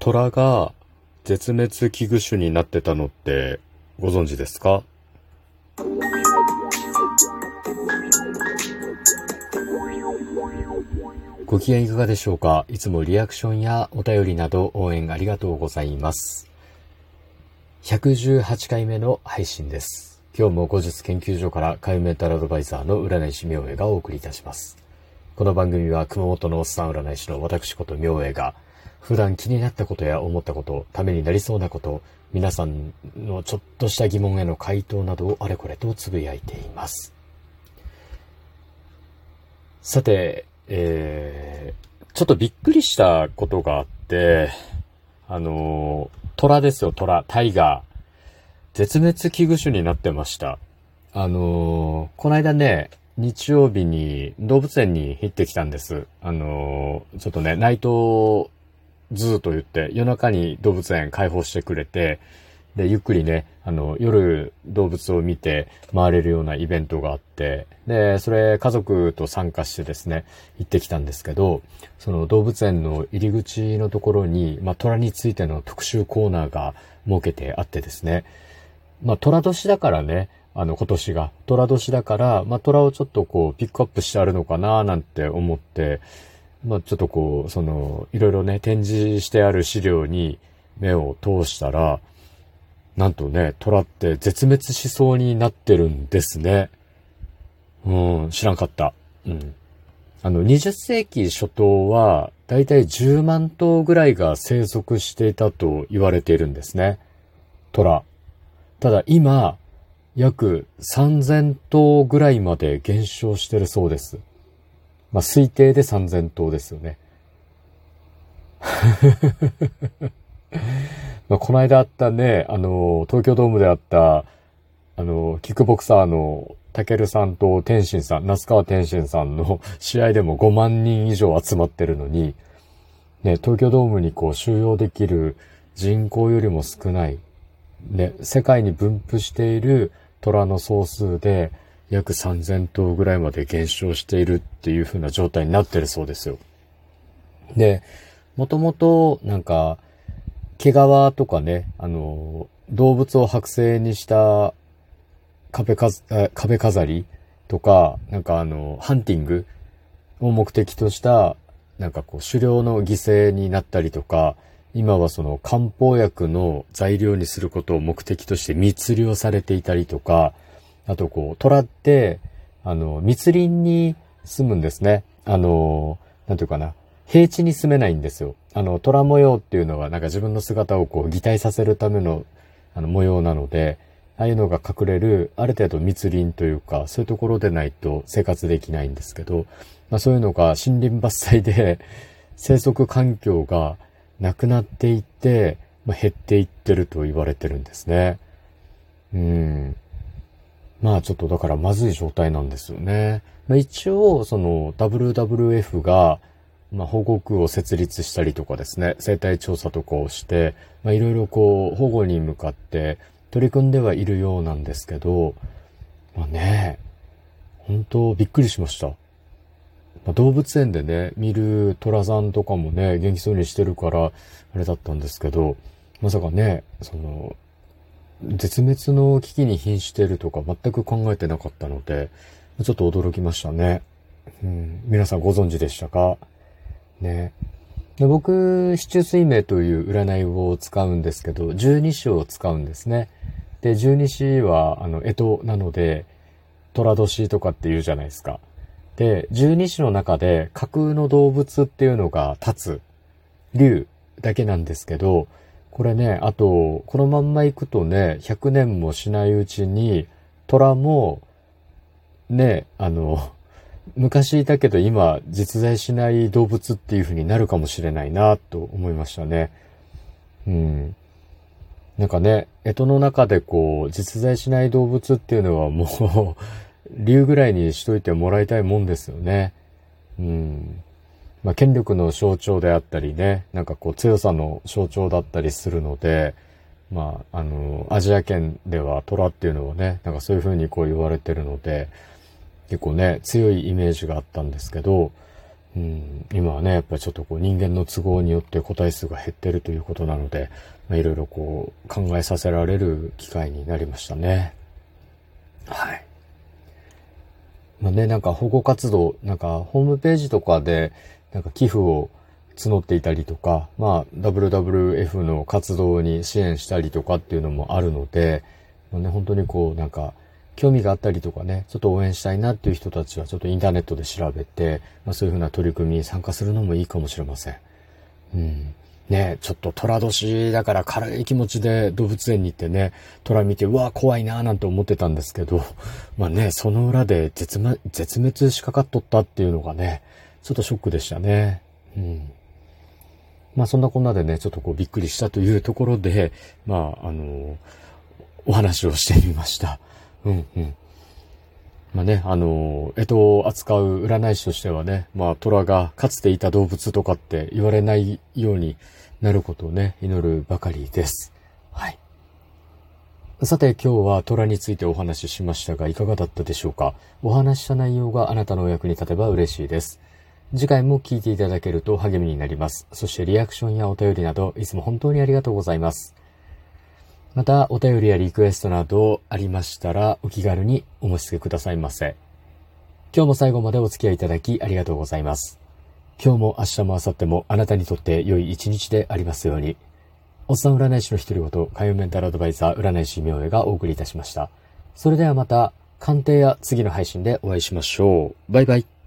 虎が絶滅危惧種になってたのってご存知ですか？ご機嫌いかがでしょうか？いつもリアクションやお便りなど応援ありがとうございます。118回目の配信です。今日も後日研究所から海メンタルアドバイザーの占い師明恵がお送りいたします。この番組は熊本のおっさん占い師の私こと明恵が普段気になったことや思ったこと、ためになりそうなこと、皆さんのちょっとした疑問への回答などをあれこれとつぶやいています。さて、えー、ちょっとびっくりしたことがあって、あの、虎ですよ、虎、タイガー。絶滅危惧種になってました。あのこの間ね、日曜日に動物園に行ってきたんです。あのちょっとね、ナイトズーと言って夜中に動物園開放してくれて、で、ゆっくりね、あの、夜動物を見て回れるようなイベントがあって、で、それ家族と参加してですね、行ってきたんですけど、その動物園の入り口のところに、まあ、虎についての特集コーナーが設けてあってですね、まあ、虎年だからね、あの、今年が、虎年だから、まあ、虎をちょっとこう、ピックアップしてあるのかななんて思って、まあ、ちょっとこう、その、いろいろね、展示してある資料に目を通したら、なんとね、虎って絶滅しそうになってるんですね。うん、知らんかった。うん。あの、20世紀初頭は、だいたい10万頭ぐらいが生息していたと言われているんですね。虎。ただ今、約3000頭ぐらいまで減少してるそうです。まあ、推定で3000頭ですよね。まあ、この間あったね、あの、東京ドームであった、あの、キックボクサーのタケルさんと天心さん、那須川天心さんの試合でも5万人以上集まってるのに、ね、東京ドームにこう収容できる人口よりも少ない、ね、世界に分布している虎の総数で約3000頭ぐらいまで減少しているっていう風な状態になってるそうですよ。で、もともとなんか毛皮とかね、あの、動物を剥製にした壁か壁飾りとか、なんかあの、ハンティングを目的とした、なんかこう、狩猟の犠牲になったりとか、今はその漢方薬の材料にすることを目的として密漁されていたりとか、あとこう、虎って、あの、密林に住むんですね。あの、なんていうかな。平地に住めないんですよ。あの、虎模様っていうのはなんか自分の姿をこう擬態させるためのあの模様なので、ああいうのが隠れる、ある程度密林というか、そういうところでないと生活できないんですけど、まあそういうのが森林伐採で生息環境がなくなっていって、まあ、減っていってると言われてるんですね。うん。まあちょっとだからまずい状態なんですよね。まあ、一応、その WWF がまあ、保護区を設立したりとかですね、生態調査とかをして、まあ、いろいろこう、保護に向かって取り組んではいるようなんですけど、まあね、本当びっくりしました。まあ、動物園でね、見る虎さんとかもね、元気そうにしてるから、あれだったんですけど、まさかね、その、絶滅の危機に瀕しているとか全く考えてなかったので、ちょっと驚きましたね。うん、皆さんご存知でしたか？ね。で僕、市中水明という占いを使うんですけど、十二支を使うんですね。で、十二支は、あの、干支なので、虎年とかって言うじゃないですか。で、十二支の中で架空の動物っていうのが立つ、竜だけなんですけど、これね、あと、このまんま行くとね、100年もしないうちに、虎も、ね、あの、昔いたけど今実在しない動物っていう風になるかもしれないなと思いましたね。うん。なんかね、干支の中でこう、実在しない動物っていうのはもう 竜ぐらいにしといてもらいたいもんですよね。うん。まあ、権力の象徴であったりね、なんかこう強さの象徴だったりするので、まあ、あの、アジア圏では虎っていうのはね、なんかそういう風にこう言われてるので、結構ね、強いイメージがあったんですけど、うん、今はね、やっぱりちょっとこう人間の都合によって個体数が減ってるということなので、まあ、いろいろこう考えさせられる機会になりましたね。はい。まあね、なんか保護活動、なんかホームページとかで、なんか寄付を募っていたりとか、まあ WWF の活動に支援したりとかっていうのもあるので、まあね、本当にこうなんか興味があったりとかね、ちょっと応援したいなっていう人たちはちょっとインターネットで調べて、まあそういうふうな取り組みに参加するのもいいかもしれません。うん。ね、ちょっと虎年だから軽い気持ちで動物園に行ってね、虎見て、うわ、怖いなーなんて思ってたんですけど、まあね、その裏で絶絶滅しかかっとったっていうのがね、ちょっとショックでしたね。うん。まあそんなこんなでね、ちょっとこうびっくりしたというところで、まああのお話をしてみました。うんうん。まあね、あの、干支を扱う占い師としてはね、まあ虎がかつていた動物とかって言われないようになることをね、祈るばかりです。はい。さて今日は虎についてお話ししましたがいかがだったでしょうか？お話した内容があなたのお役に立てば嬉しいです。次回も聞いていただけると励みになります。そしてリアクションやお便りなどいつも本当にありがとうございます。またお便りやリクエストなどありましたらお気軽にお申し付けくださいませ。今日も最後までお付き合いいただきありがとうございます。今日も明日も明後日もあなたにとって良い一日でありますように。おっさん占い師の一人ごと、海洋メンタルアドバイザー占い師明恵がお送りいたしました。それではまた、鑑定や次の配信でお会いしましょう。バイバイ。